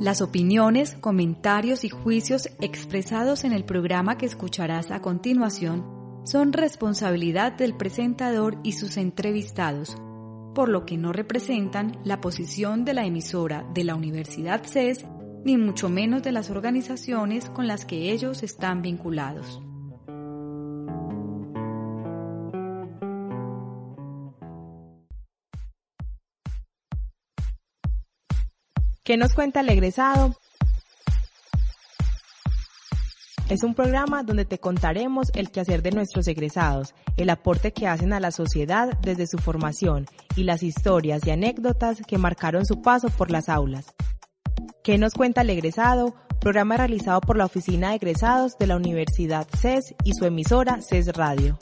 Las opiniones, comentarios y juicios expresados en el programa que escucharás a continuación son responsabilidad del presentador y sus entrevistados, por lo que no representan la posición de la emisora de la Universidad CES ni mucho menos de las organizaciones con las que ellos están vinculados. ¿Qué nos cuenta el egresado? Es un programa donde te contaremos el quehacer de nuestros egresados, el aporte que hacen a la sociedad desde su formación y las historias y anécdotas que marcaron su paso por las aulas. ¿Qué nos cuenta el egresado? Programa realizado por la Oficina de Egresados de la Universidad CES y su emisora CES Radio.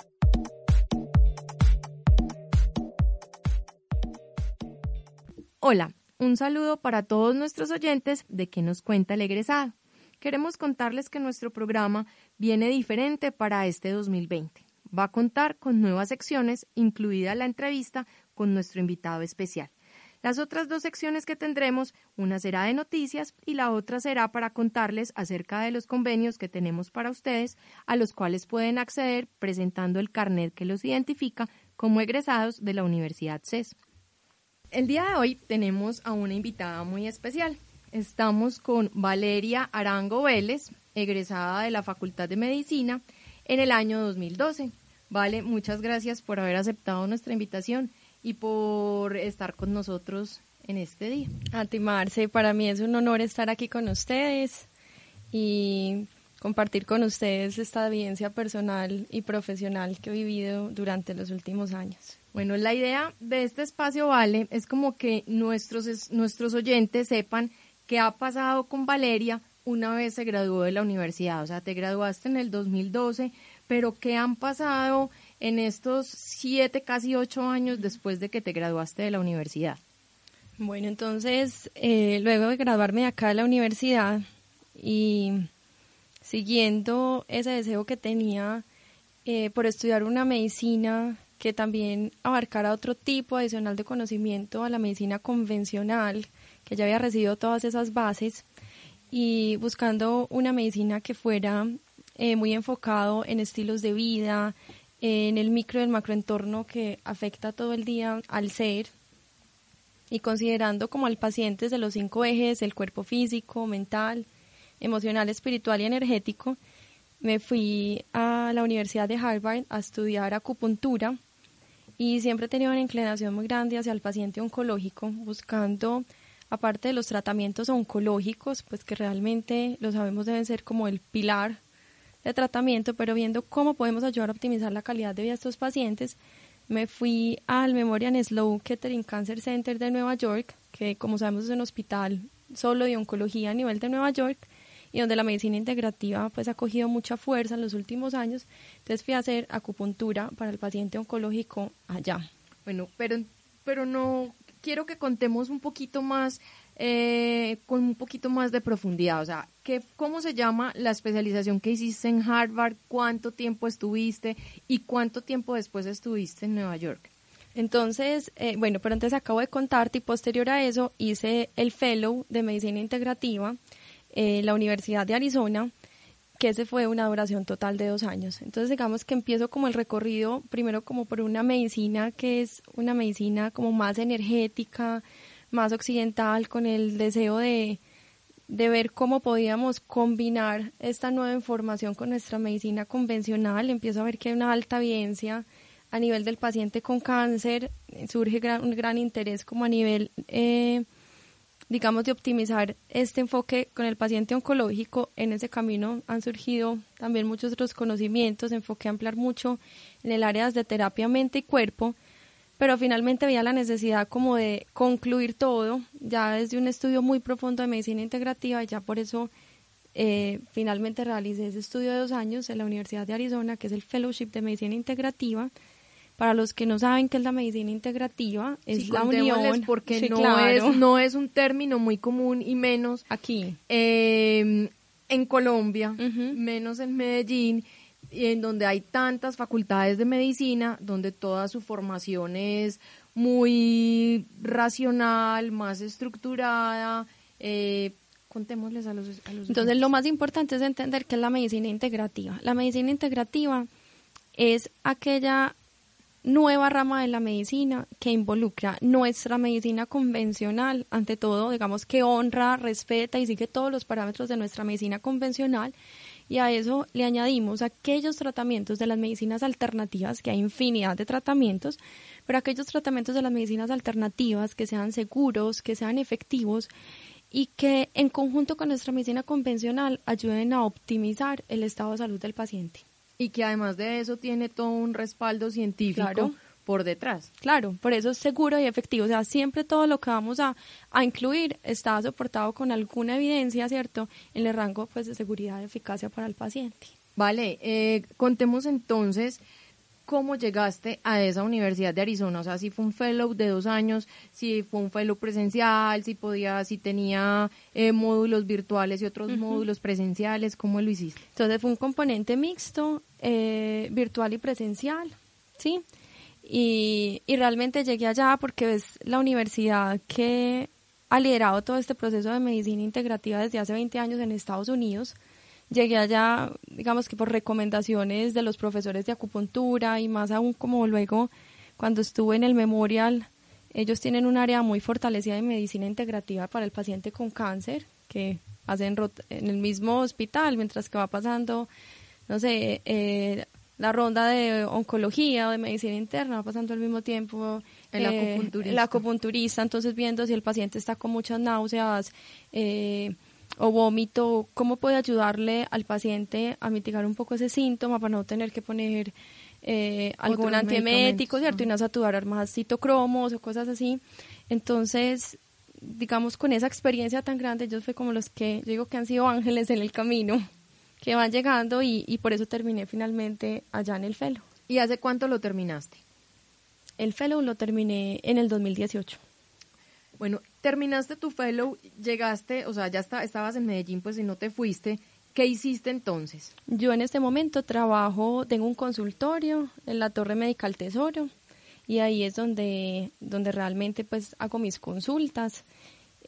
Hola, un saludo para todos nuestros oyentes de que nos cuenta el egresado. Queremos contarles que nuestro programa viene diferente para este 2020. Va a contar con nuevas secciones, incluida la entrevista con nuestro invitado especial. Las otras dos secciones que tendremos, una será de noticias y la otra será para contarles acerca de los convenios que tenemos para ustedes, a los cuales pueden acceder presentando el carnet que los identifica como egresados de la Universidad CES. El día de hoy tenemos a una invitada muy especial. Estamos con Valeria Arango Vélez, egresada de la Facultad de Medicina en el año 2012. Vale, muchas gracias por haber aceptado nuestra invitación y por estar con nosotros en este día. A ti, Marce, para mí es un honor estar aquí con ustedes y compartir con ustedes esta evidencia personal y profesional que he vivido durante los últimos años. Bueno, la idea de este espacio, Vale, es como que nuestros, nuestros oyentes sepan qué ha pasado con Valeria una vez se graduó de la universidad. O sea, te graduaste en el 2012, pero ¿qué han pasado en estos siete, casi ocho años después de que te graduaste de la universidad? Bueno, entonces, eh, luego de graduarme acá de la universidad y siguiendo ese deseo que tenía eh, por estudiar una medicina que también abarcara otro tipo adicional de conocimiento a la medicina convencional, que ya había recibido todas esas bases, y buscando una medicina que fuera eh, muy enfocado en estilos de vida, en el micro y el macroentorno que afecta todo el día al ser, y considerando como al paciente desde los cinco ejes, el cuerpo físico, mental, emocional, espiritual y energético, me fui a la Universidad de Harvard a estudiar acupuntura y siempre he tenido una inclinación muy grande hacia el paciente oncológico, buscando, aparte de los tratamientos oncológicos, pues que realmente lo sabemos deben ser como el pilar de tratamiento, pero viendo cómo podemos ayudar a optimizar la calidad de vida de estos pacientes, me fui al Memorial Slow Kettering Cancer Center de Nueva York, que como sabemos es un hospital solo de oncología a nivel de Nueva York, y donde la medicina integrativa pues ha cogido mucha fuerza en los últimos años. Entonces fui a hacer acupuntura para el paciente oncológico allá. Bueno, pero, pero no quiero que contemos un poquito más, eh, con un poquito más de profundidad. O sea, ¿qué, ¿cómo se llama la especialización que hiciste en Harvard? ¿Cuánto tiempo estuviste? ¿Y cuánto tiempo después estuviste en Nueva York? Entonces, eh, bueno, pero antes acabo de contarte y posterior a eso hice el Fellow de Medicina Integrativa eh, la Universidad de Arizona, que ese fue una duración total de dos años. Entonces, digamos que empiezo como el recorrido, primero como por una medicina que es una medicina como más energética, más occidental, con el deseo de, de ver cómo podíamos combinar esta nueva información con nuestra medicina convencional. Empiezo a ver que hay una alta evidencia a nivel del paciente con cáncer, surge un gran interés como a nivel eh, digamos, de optimizar este enfoque con el paciente oncológico. En ese camino han surgido también muchos otros conocimientos, enfoque a ampliar mucho en el área de terapia mente y cuerpo, pero finalmente había la necesidad como de concluir todo, ya desde un estudio muy profundo de medicina integrativa, y ya por eso eh, finalmente realicé ese estudio de dos años en la Universidad de Arizona, que es el Fellowship de Medicina Integrativa, para los que no saben qué es la medicina integrativa, es la unión. Porque no, es, no es un término muy común y menos aquí. Em, en Colombia, menos en Medellín, en donde hay tantas facultades de medicina, donde toda su formación es muy racional, más estructurada, eh, Contémosles a los, a los Entonces, lo más importante es entender qué es la medicina integrativa. La medicina integrativa es aquella nueva rama de la medicina que involucra nuestra medicina convencional, ante todo, digamos que honra, respeta y sigue todos los parámetros de nuestra medicina convencional, y a eso le añadimos aquellos tratamientos de las medicinas alternativas, que hay infinidad de tratamientos, pero aquellos tratamientos de las medicinas alternativas que sean seguros, que sean efectivos y que en conjunto con nuestra medicina convencional ayuden a optimizar el estado de salud del paciente. Y que además de eso tiene todo un respaldo científico por detrás. Claro, por eso es seguro y efectivo. O sea, siempre todo lo que vamos a, incluir está soportado con alguna evidencia, ¿cierto? En el rango pues, de seguridad y eficacia para el paciente. Vale, eh, contemos entonces cómo llegaste a esa Universidad de Arizona, o sea, si fue un fellow de dos años, si fue un fellow presencial, si podía, si tenía eh, módulos virtuales y otros módulos presenciales, ¿cómo lo hiciste? Entonces fue un componente mixto, eh, virtual y presencial, ¿sí? Y, y realmente llegué allá porque es la universidad que ha liderado todo este proceso de medicina integrativa desde hace 20 años en Estados Unidos llegué allá, digamos que por recomendaciones de los profesores de acupuntura y más aún como luego cuando estuve en el memorial, ellos tienen un área muy fortalecida de medicina integrativa para el paciente con cáncer, que hacen en el mismo hospital, mientras que va pasando, no sé, eh, la ronda de oncología o de medicina interna, va pasando al mismo tiempo el, eh, acupunturista. el acupunturista, entonces viendo si el paciente está con muchas náuseas, eh, o vómito, ¿cómo puede ayudarle al paciente a mitigar un poco ese síntoma para no tener que poner eh, algún antiemético, ¿cierto? Y no saturar más citocromos o cosas así. Entonces, digamos, con esa experiencia tan grande, ellos fue como los que, yo digo que han sido ángeles en el camino, que van llegando y, y por eso terminé finalmente allá en el Fellow. ¿Y hace cuánto lo terminaste? El Fellow lo terminé en el 2018. Bueno, terminaste tu fellow, llegaste, o sea, ya está, estabas en Medellín, pues si no te fuiste, ¿qué hiciste entonces? Yo en este momento trabajo, tengo un consultorio en la Torre Medical Tesoro y ahí es donde, donde realmente pues hago mis consultas.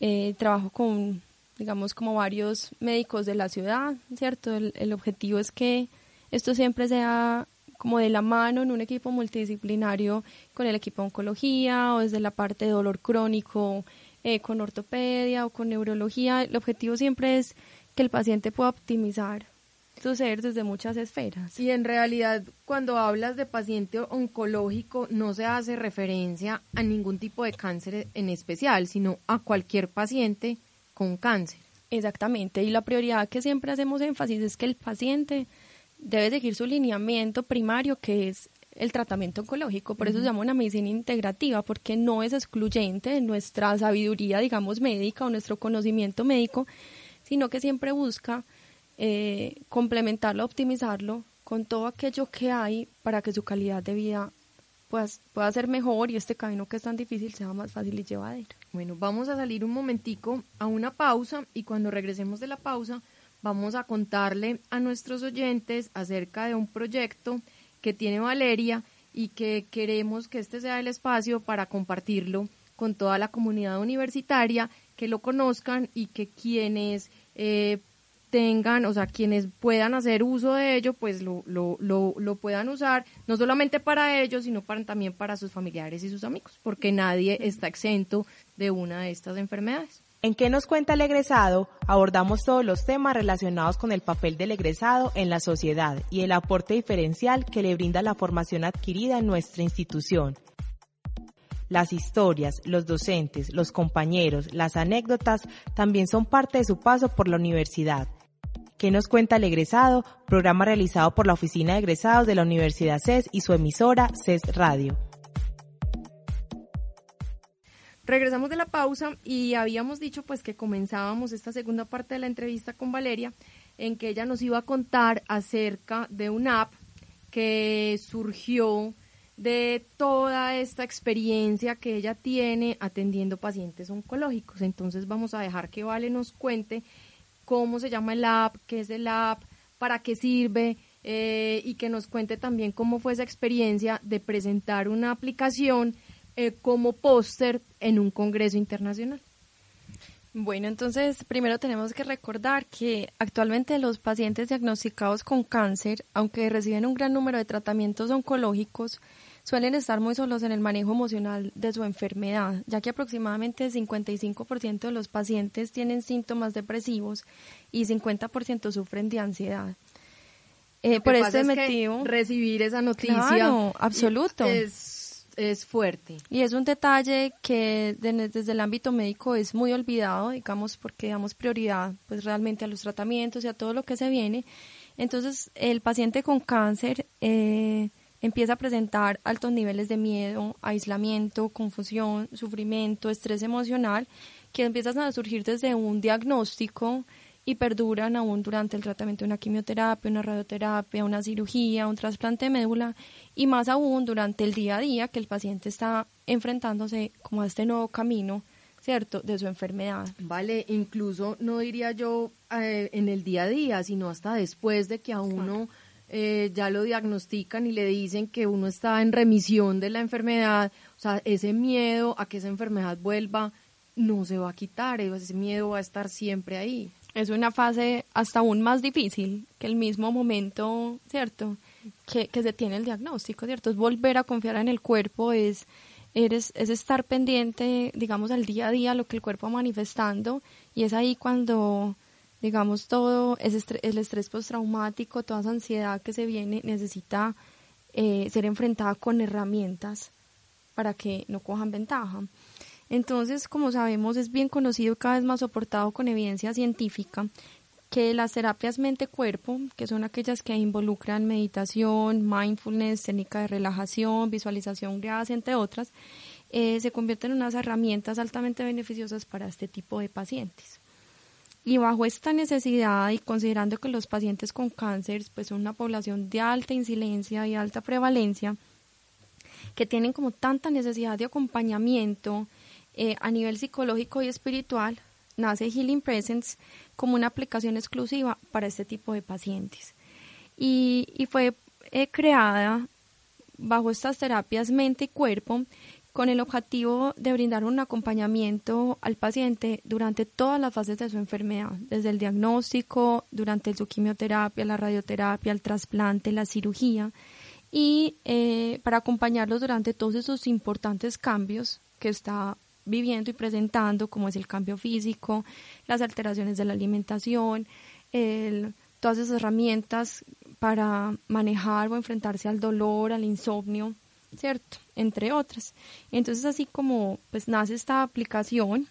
Eh, trabajo con, digamos, como varios médicos de la ciudad, ¿cierto? El, el objetivo es que esto siempre sea como de la mano en un equipo multidisciplinario con el equipo de oncología o desde la parte de dolor crónico eh, con ortopedia o con neurología. El objetivo siempre es que el paciente pueda optimizar su ser desde muchas esferas. Y en realidad, cuando hablas de paciente oncológico, no se hace referencia a ningún tipo de cáncer en especial, sino a cualquier paciente con cáncer. Exactamente, y la prioridad que siempre hacemos énfasis es que el paciente debe seguir su lineamiento primario, que es el tratamiento oncológico. Por eso se llama una medicina integrativa, porque no es excluyente de nuestra sabiduría, digamos, médica o nuestro conocimiento médico, sino que siempre busca eh, complementarlo, optimizarlo con todo aquello que hay para que su calidad de vida pues, pueda ser mejor y este camino que es tan difícil sea más fácil y llevadero. Bueno, vamos a salir un momentico a una pausa y cuando regresemos de la pausa vamos a contarle a nuestros oyentes acerca de un proyecto que tiene Valeria y que queremos que este sea el espacio para compartirlo con toda la comunidad universitaria, que lo conozcan y que quienes eh, tengan, o sea, quienes puedan hacer uso de ello, pues lo, lo, lo, lo, puedan usar, no solamente para ellos, sino para, también para sus familiares y sus amigos, porque nadie está exento de una de estas enfermedades. En qué nos cuenta el egresado, abordamos todos los temas relacionados con el papel del egresado en la sociedad y el aporte diferencial que le brinda la formación adquirida en nuestra institución. Las historias, los docentes, los compañeros, las anécdotas también son parte de su paso por la universidad. ¿Qué nos cuenta el egresado? Programa realizado por la Oficina de Egresados de la Universidad CES y su emisora CES Radio. Regresamos de la pausa y habíamos dicho pues que comenzábamos esta segunda parte de la entrevista con Valeria en que ella nos iba a contar acerca de una app que surgió de toda esta experiencia que ella tiene atendiendo pacientes oncológicos. Entonces vamos a dejar que Vale nos cuente cómo se llama el app, qué es el app, para qué sirve eh, y que nos cuente también cómo fue esa experiencia de presentar una aplicación eh, como póster en un congreso internacional. Bueno, entonces primero tenemos que recordar que actualmente los pacientes diagnosticados con cáncer, aunque reciben un gran número de tratamientos oncológicos, suelen estar muy solos en el manejo emocional de su enfermedad, ya que aproximadamente el 55% de los pacientes tienen síntomas depresivos y 50% sufren de ansiedad. Eh, por este motivo, recibir esa noticia absoluto. Es, es fuerte. Y es un detalle que desde el ámbito médico es muy olvidado, digamos, porque damos prioridad pues realmente a los tratamientos y a todo lo que se viene. Entonces, el paciente con cáncer eh, empieza a presentar altos niveles de miedo, aislamiento, confusión, sufrimiento, estrés emocional, que empiezan a surgir desde un diagnóstico y perduran aún durante el tratamiento de una quimioterapia, una radioterapia, una cirugía, un trasplante de médula y más aún durante el día a día que el paciente está enfrentándose como a este nuevo camino, ¿cierto?, de su enfermedad. Vale, incluso no diría yo eh, en el día a día, sino hasta después de que a uno eh, ya lo diagnostican y le dicen que uno está en remisión de la enfermedad, o sea, ese miedo a que esa enfermedad vuelva no se va a quitar, ese miedo va a estar siempre ahí es una fase hasta aún más difícil que el mismo momento, ¿cierto? Que, que se tiene el diagnóstico, ¿cierto? Es volver a confiar en el cuerpo, es, eres, es estar pendiente, digamos, al día a día lo que el cuerpo va manifestando y es ahí cuando, digamos, todo es el estrés postraumático, toda esa ansiedad que se viene, necesita eh, ser enfrentada con herramientas para que no cojan ventaja. Entonces, como sabemos, es bien conocido y cada vez más soportado con evidencia científica que las terapias mente-cuerpo, que son aquellas que involucran meditación, mindfulness, técnica de relajación, visualización guiada, entre otras, eh, se convierten en unas herramientas altamente beneficiosas para este tipo de pacientes. Y bajo esta necesidad y considerando que los pacientes con cáncer pues, son una población de alta incidencia y alta prevalencia, que tienen como tanta necesidad de acompañamiento, eh, a nivel psicológico y espiritual, nace Healing Presence como una aplicación exclusiva para este tipo de pacientes. Y, fue eh, creada bajo estas terapias mente y cuerpo con el objetivo de brindar un acompañamiento al paciente durante todas las fases de su enfermedad, desde el diagnóstico, durante su quimioterapia, la radioterapia, el trasplante, la cirugía, y eh, para acompañarlos durante todos esos importantes cambios que está viviendo y presentando, como es el cambio físico, las alteraciones de la alimentación, todas esas herramientas para manejar o enfrentarse al dolor, al insomnio, ¿cierto? Entre otras. Entonces, así como pues nace esta aplicación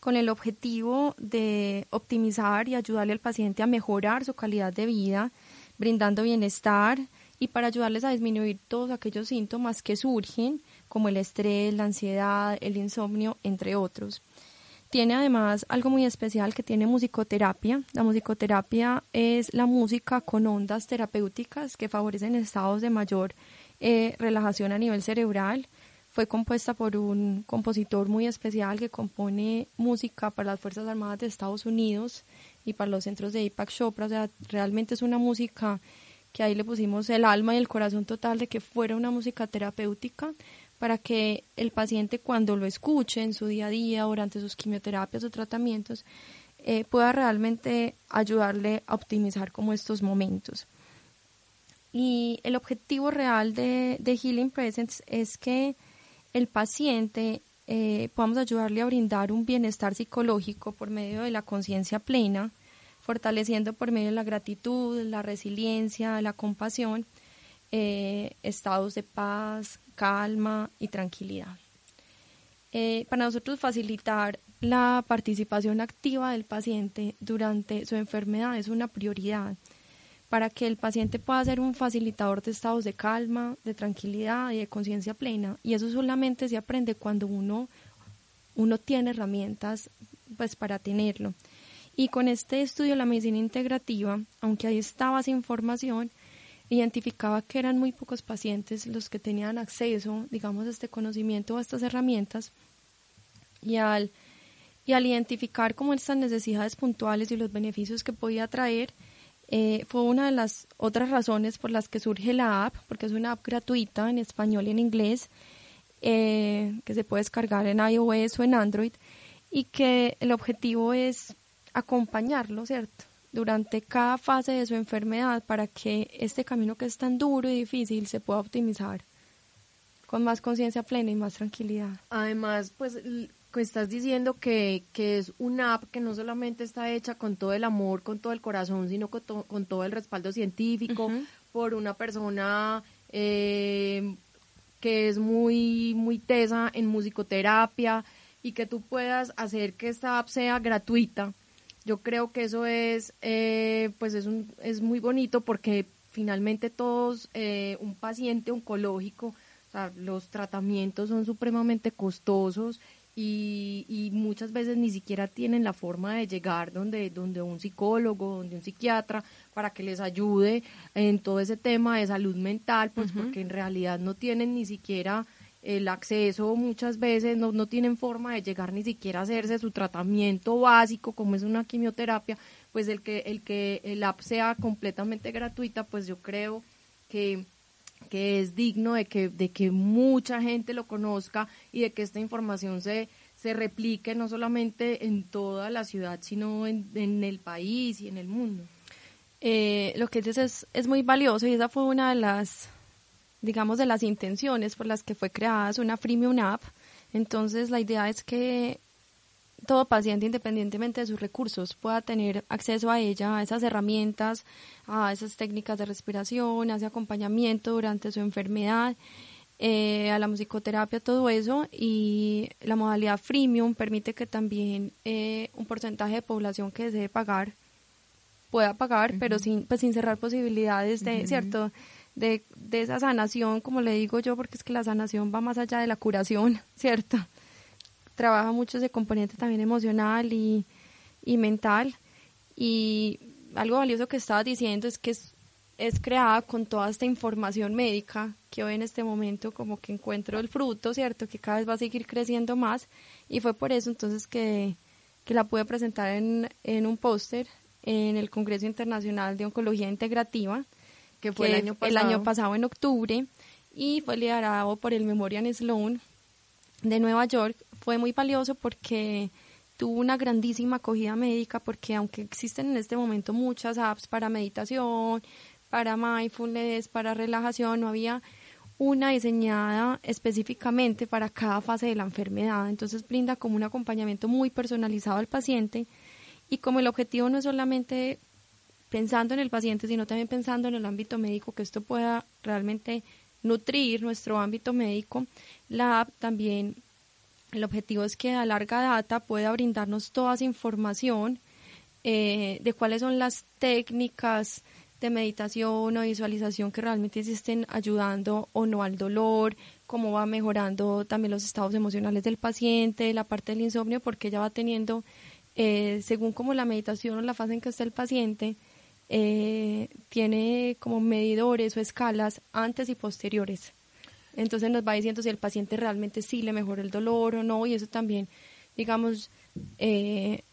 con el objetivo de optimizar y ayudarle al paciente a mejorar su calidad de vida, brindando bienestar y para ayudarles a disminuir todos aquellos síntomas que surgen como el estrés, la ansiedad, el insomnio, entre otros. Tiene además algo muy especial que tiene musicoterapia. La musicoterapia es la música con ondas terapéuticas que favorecen estados de mayor eh, relajación a nivel cerebral. Fue compuesta por un compositor muy especial que compone música para las Fuerzas Armadas de Estados Unidos y para los centros de Impact Chopra. O sea, realmente es una música que ahí le pusimos el alma y el corazón total de que fuera una música terapéutica para que el paciente cuando lo escuche en su día a día, durante sus quimioterapias o tratamientos, eh, pueda realmente ayudarle a optimizar como estos momentos. Y el objetivo real de, Healing Presence es que el paciente eh, podamos ayudarle a brindar un bienestar psicológico por medio de la conciencia plena, fortaleciendo por medio de la gratitud, la resiliencia, la compasión, eh, estados de paz, calma y tranquilidad. Eh, para nosotros facilitar la participación activa del paciente durante su enfermedad es una prioridad para que el paciente pueda ser un facilitador de estados de calma, de tranquilidad y de conciencia plena. Y eso solamente se aprende cuando uno, uno tiene herramientas pues, para tenerlo. Y con este estudio la medicina integrativa, aunque ahí estaba esa información, identificaba que eran muy pocos pacientes los que tenían acceso, digamos, a este conocimiento o a estas herramientas y al, y al identificar como estas necesidades puntuales y los beneficios que podía traer, eh, fue una de las otras razones por las que surge la app, porque es una app gratuita en español y en inglés, eh, que se puede descargar en iOS o en Android, y que el objetivo es acompañarlo, ¿cierto? Durante cada fase de su enfermedad para que este camino que es tan duro y difícil se pueda optimizar con más conciencia plena y más tranquilidad. Además, pues estás diciendo que, que, es una app que no solamente está hecha con todo el amor, con todo el corazón, sino con, con todo el respaldo científico por una persona eh, que es muy, muy tesa en musicoterapia y que tú puedas hacer que esta app sea gratuita. Yo creo que eso es, eh, pues es, un, es muy bonito porque finalmente todos, eh, un paciente oncológico, o sea, los tratamientos son supremamente costosos y, muchas veces ni siquiera tienen la forma de llegar donde, donde un psicólogo, donde un psiquiatra, para que les ayude en todo ese tema de salud mental, pues porque en realidad no tienen ni siquiera el acceso muchas veces, no, no tienen forma de llegar ni siquiera a hacerse su tratamiento básico, como es una quimioterapia, pues el que el que el app sea completamente gratuita, pues yo creo que que es digno de que, de que mucha gente lo conozca y de que esta información se, se replique no solamente en toda la ciudad, sino en, en el país y en el mundo. Eh, lo que dices es, es muy valioso y esa fue una de las, digamos, de las intenciones por las que fue creada, es una freemium app. Entonces la idea es que todo paciente, independientemente de sus recursos, pueda tener acceso a ella, a esas herramientas, a esas técnicas de respiración, a ese acompañamiento durante su enfermedad, eh, a la musicoterapia, todo eso. Y la modalidad freemium permite que también eh, un porcentaje de población que desee pagar pueda pagar, pero sin, pues, sin cerrar posibilidades de, ¿cierto? De, de esa sanación, como le digo yo, porque es que la sanación va más allá de la curación, ¿cierto? trabaja mucho ese componente también emocional y, mental. Y algo valioso que estaba diciendo es que es, es, creada con toda esta información médica que hoy en este momento como que encuentro el fruto, ¿cierto? Que cada vez va a seguir creciendo más. Y fue por eso entonces que, que la pude presentar en, en un póster en el Congreso Internacional de Oncología Integrativa, que fue el, año pasado. el año pasado en octubre, y fue liderado por el Memorial Sloan de Nueva York fue muy valioso porque tuvo una grandísima acogida médica porque aunque existen en este momento muchas apps para meditación, para mindfulness, para relajación, no había una diseñada específicamente para cada fase de la enfermedad. Entonces brinda como un acompañamiento muy personalizado al paciente y como el objetivo no es solamente pensando en el paciente, sino también pensando en el ámbito médico, que esto pueda realmente nutrir nuestro ámbito médico, la app también, el objetivo es que a larga data pueda brindarnos toda esa información eh, de cuáles son las técnicas de meditación o visualización que realmente se estén ayudando o no al dolor, cómo va mejorando también los estados emocionales del paciente, la parte del insomnio, porque ella va teniendo, eh, según como la meditación o la fase en que está el paciente, eh, tiene como medidores o escalas antes y posteriores. Entonces nos va diciendo si el paciente realmente sí le mejora el dolor o no, y eso también, digamos, eh,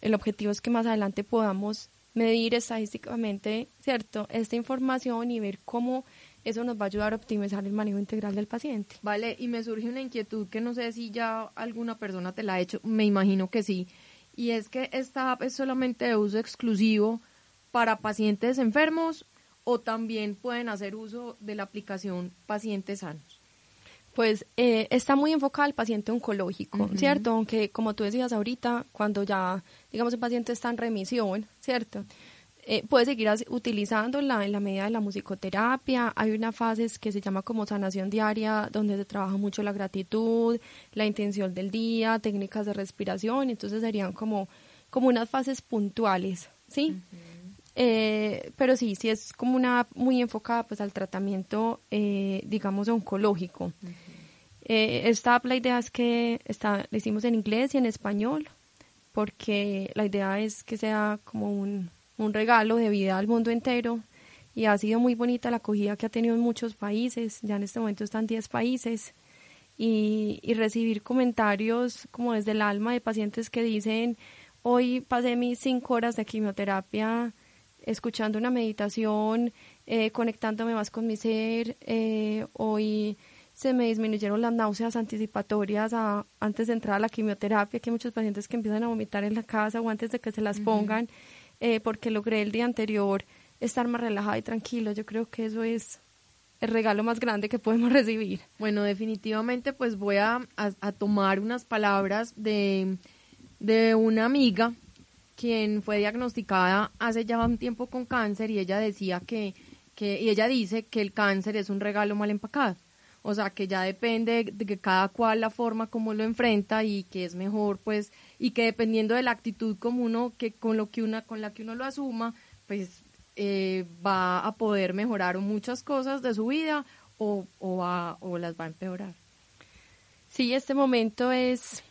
el objetivo es que más adelante podamos medir estadísticamente, ¿cierto?, esta información y ver cómo eso nos va a ayudar a optimizar el manejo integral del paciente. Vale, y me surge una inquietud que no sé si ya alguna persona te la ha hecho, me imagino que sí, y es que esta app es solamente de uso exclusivo para pacientes enfermos o también pueden hacer uso de la aplicación pacientes sanos? Pues eh, está muy enfocada al paciente oncológico, ¿cierto? Aunque como tú decías ahorita, cuando ya, digamos, el paciente está en remisión, ¿cierto? Eh, puede seguir utilizándola en la medida de la musicoterapia. Hay una fase que se llama como sanación diaria, donde se trabaja mucho la gratitud, la intención del día, técnicas de respiración. Entonces serían como, como unas fases puntuales, ¿sí? Eh, pero sí, sí es como una muy enfocada pues al tratamiento, eh, digamos, oncológico. Eh, esta la idea es que está, la hicimos en inglés y en español, porque la idea es que sea como un, un regalo de vida al mundo entero. Y ha sido muy bonita la acogida que ha tenido en muchos países, ya en este momento están 10 países, y, y recibir comentarios como desde el alma de pacientes que dicen, hoy pasé mis cinco horas de quimioterapia escuchando una meditación, eh, conectándome más con mi ser. Eh, hoy se me disminuyeron las náuseas anticipatorias antes de entrar a la quimioterapia, que hay muchos pacientes que empiezan a vomitar en la casa o antes de que se las pongan, eh, porque logré el día anterior estar más relajada y tranquilo. Yo creo que eso es el regalo más grande que podemos recibir. Bueno, definitivamente pues voy a, tomar unas palabras de, de una amiga quien fue diagnosticada hace ya un tiempo con cáncer y ella decía que, que y ella dice que el cáncer es un regalo mal empacado o sea, que ya depende de que cada cual la forma como lo enfrenta y que es mejor, pues, y que dependiendo de la actitud como uno, que con lo que una, con la que uno lo asuma, pues eh, va a poder mejorar muchas cosas de su vida o, o, va, o las va a empeorar. Sí, este momento es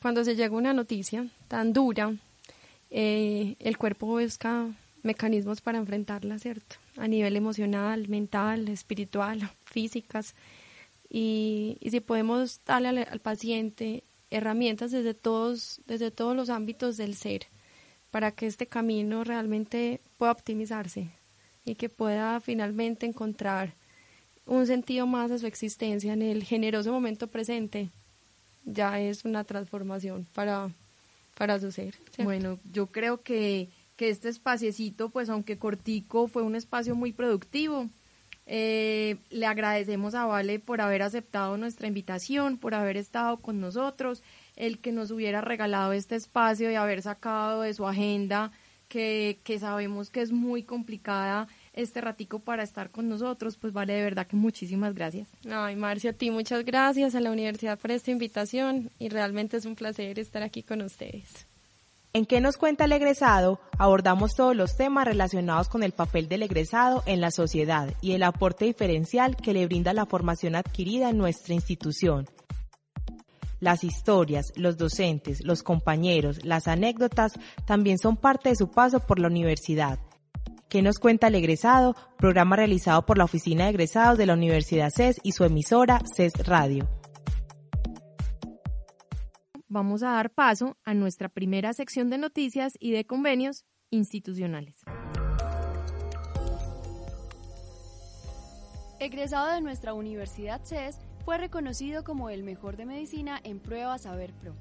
cuando se llega una noticia tan dura, eh, el cuerpo busca mecanismos para enfrentarla, ¿cierto? A nivel emocional, mental, espiritual, físicas y, si podemos darle al, paciente herramientas desde todos, desde todos los ámbitos del ser para que este camino realmente pueda optimizarse y que pueda finalmente encontrar un sentido más a su existencia en el generoso momento presente, ya es una transformación para, para su ser. Bueno, yo creo que, que este espaciecito, pues aunque cortico, fue un espacio muy productivo eh, le agradecemos a Vale por haber aceptado nuestra invitación, por haber estado con nosotros, el que nos hubiera regalado este espacio y haber sacado de su agenda, que, que sabemos que es muy complicada este ratico para estar con nosotros, pues vale de verdad que muchísimas gracias. Ay, Marcia, a ti muchas gracias a la universidad por esta invitación y realmente es un placer estar aquí con ustedes. En qué nos cuenta el egresado, abordamos todos los temas relacionados con el papel del egresado en la sociedad y el aporte diferencial que le brinda la formación adquirida en nuestra institución. Las historias, los docentes, los compañeros, las anécdotas también son parte de su paso por la universidad. ¿Qué nos cuenta el egresado? Programa realizado por la Oficina de Egresados de la Universidad CES y su emisora CES Radio vamos a dar paso a nuestra primera sección de noticias y de convenios institucionales. Egresado de nuestra Universidad CES, fue reconocido como el mejor de medicina en prueba Saber Pro.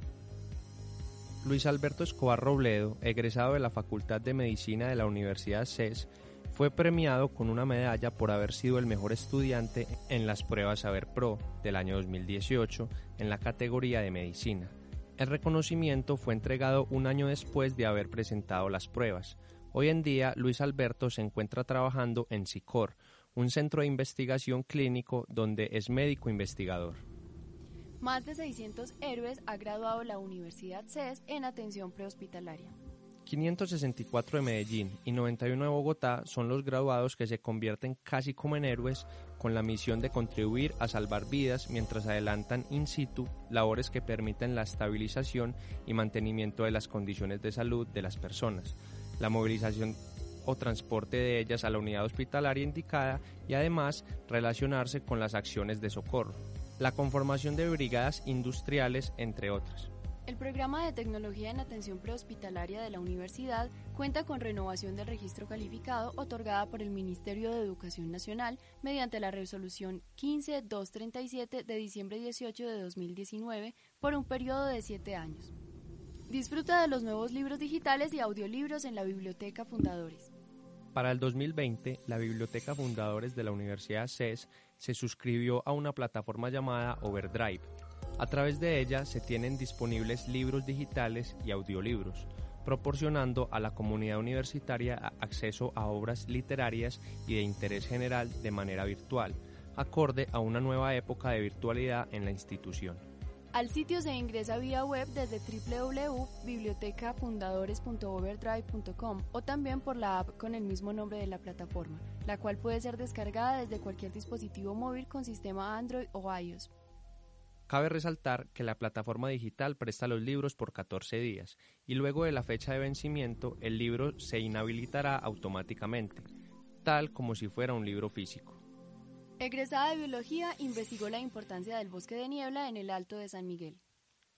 Luis Alberto Escobar Robledo, egresado de la Facultad de Medicina de la Universidad CES, fue premiado con una medalla por haber sido el mejor estudiante en las pruebas Saber Pro del año 2018 en la categoría de medicina. El reconocimiento fue entregado un año después de haber presentado las pruebas. Hoy en día, Luis Alberto se encuentra trabajando en SICOR, un centro de investigación clínico donde es médico investigador. Más de 600 héroes ha graduado la Universidad CES en atención prehospitalaria. 564 de Medellín y 91 de Bogotá son los graduados que se convierten casi como en héroes con la misión de contribuir a salvar vidas mientras adelantan in situ labores que permiten la estabilización y mantenimiento de las condiciones de salud de las personas, la movilización o transporte de ellas a la unidad hospitalaria indicada y además relacionarse con las acciones de socorro, la conformación de brigadas industriales, entre otras. El programa de tecnología en atención prehospitalaria de la universidad cuenta con renovación del registro calificado otorgada por el Ministerio de Educación Nacional mediante la resolución 15237 de diciembre 18 de 2019 por un periodo de siete años. Disfruta de los nuevos libros digitales y audiolibros en la Biblioteca Fundadores. Para el 2020, la Biblioteca Fundadores de la Universidad CES se suscribió a una plataforma llamada Overdrive a través de ella se tienen disponibles libros digitales y audiolibros, proporcionando a la comunidad universitaria acceso a obras literarias y de interés general de manera virtual, acorde a una nueva época de virtualidad en la institución. Al sitio se ingresa vía web desde www.bibliotecafundadores.overdrive.com o también por la app con el mismo nombre de la plataforma, la cual puede ser descargada desde cualquier dispositivo móvil con sistema Android o iOS. Cabe resaltar que la plataforma digital presta los libros por 14 días y luego de la fecha de vencimiento el libro se inhabilitará automáticamente, tal como si fuera un libro físico. Egresada de Biología, investigó la importancia del bosque de niebla en el Alto de San Miguel.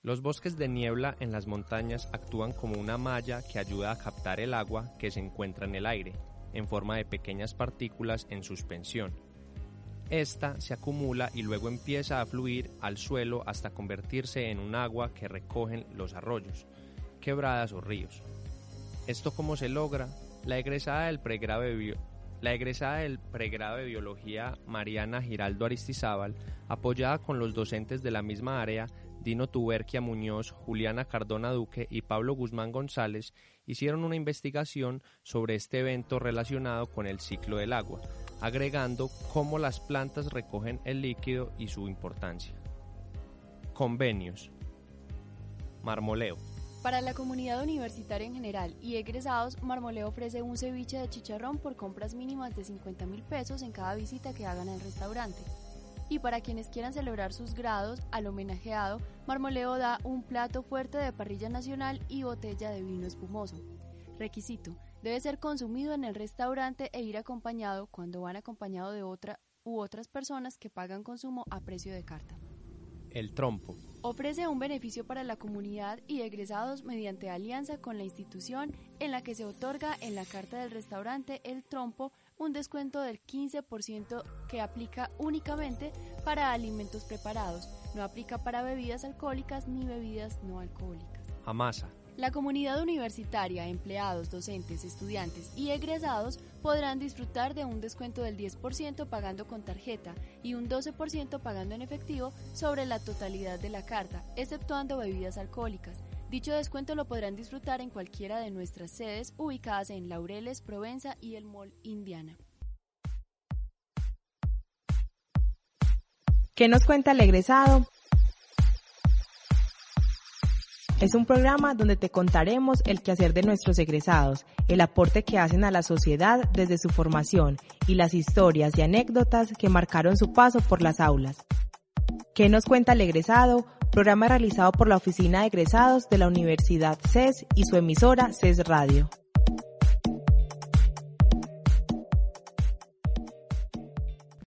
Los bosques de niebla en las montañas actúan como una malla que ayuda a captar el agua que se encuentra en el aire, en forma de pequeñas partículas en suspensión Esta se acumula y luego empieza a fluir al suelo hasta convertirse en un agua que recogen los arroyos, quebradas o ríos. ¿Esto cómo se logra? La egresada del pregrado de, la egresada del pregrado de Biología Mariana Giraldo Aristizábal, apoyada con los docentes de la misma área, Dino Tuberquia Muñoz, Juliana Cardona Duque y Pablo Guzmán González, hicieron una investigación sobre este evento relacionado con el ciclo del agua, agregando cómo las plantas recogen el líquido y su importancia. Convenios. Marmoleo. Para la comunidad universitaria en general y egresados, Marmoleo ofrece un ceviche de chicharrón por compras mínimas de 50 mil pesos en cada visita que hagan al restaurante. Y para quienes quieran celebrar sus grados, al homenajeado, Marmoleo da un plato fuerte de parrilla nacional y botella de vino espumoso. Requisito, debe ser consumido en el restaurante e ir acompañado cuando van acompañado de otra u otras personas que pagan consumo a precio de carta. El trompo. Ofrece un beneficio para la comunidad y egresados mediante alianza con la institución en la que se otorga en la carta del restaurante El Trompo un descuento del 15% que aplica únicamente para alimentos preparados, no aplica para bebidas alcohólicas ni bebidas no alcohólicas. Amasa. La comunidad universitaria, empleados, docentes, estudiantes y egresados podrán disfrutar de un descuento del 10% pagando con tarjeta y un 12% pagando en efectivo sobre la totalidad de la carta, exceptuando bebidas alcohólicas. Dicho descuento lo podrán disfrutar en cualquiera de nuestras sedes ubicadas en Laureles, Provenza y el Mall Indiana. ¿Qué nos cuenta el egresado? Es un programa donde te contaremos el quehacer de nuestros egresados, el aporte que hacen a la sociedad desde su formación y las historias y anécdotas que marcaron su paso por las aulas. ¿Qué nos cuenta el egresado? Programa realizado por la Oficina de Egresados de la Universidad CES y su emisora CES Radio.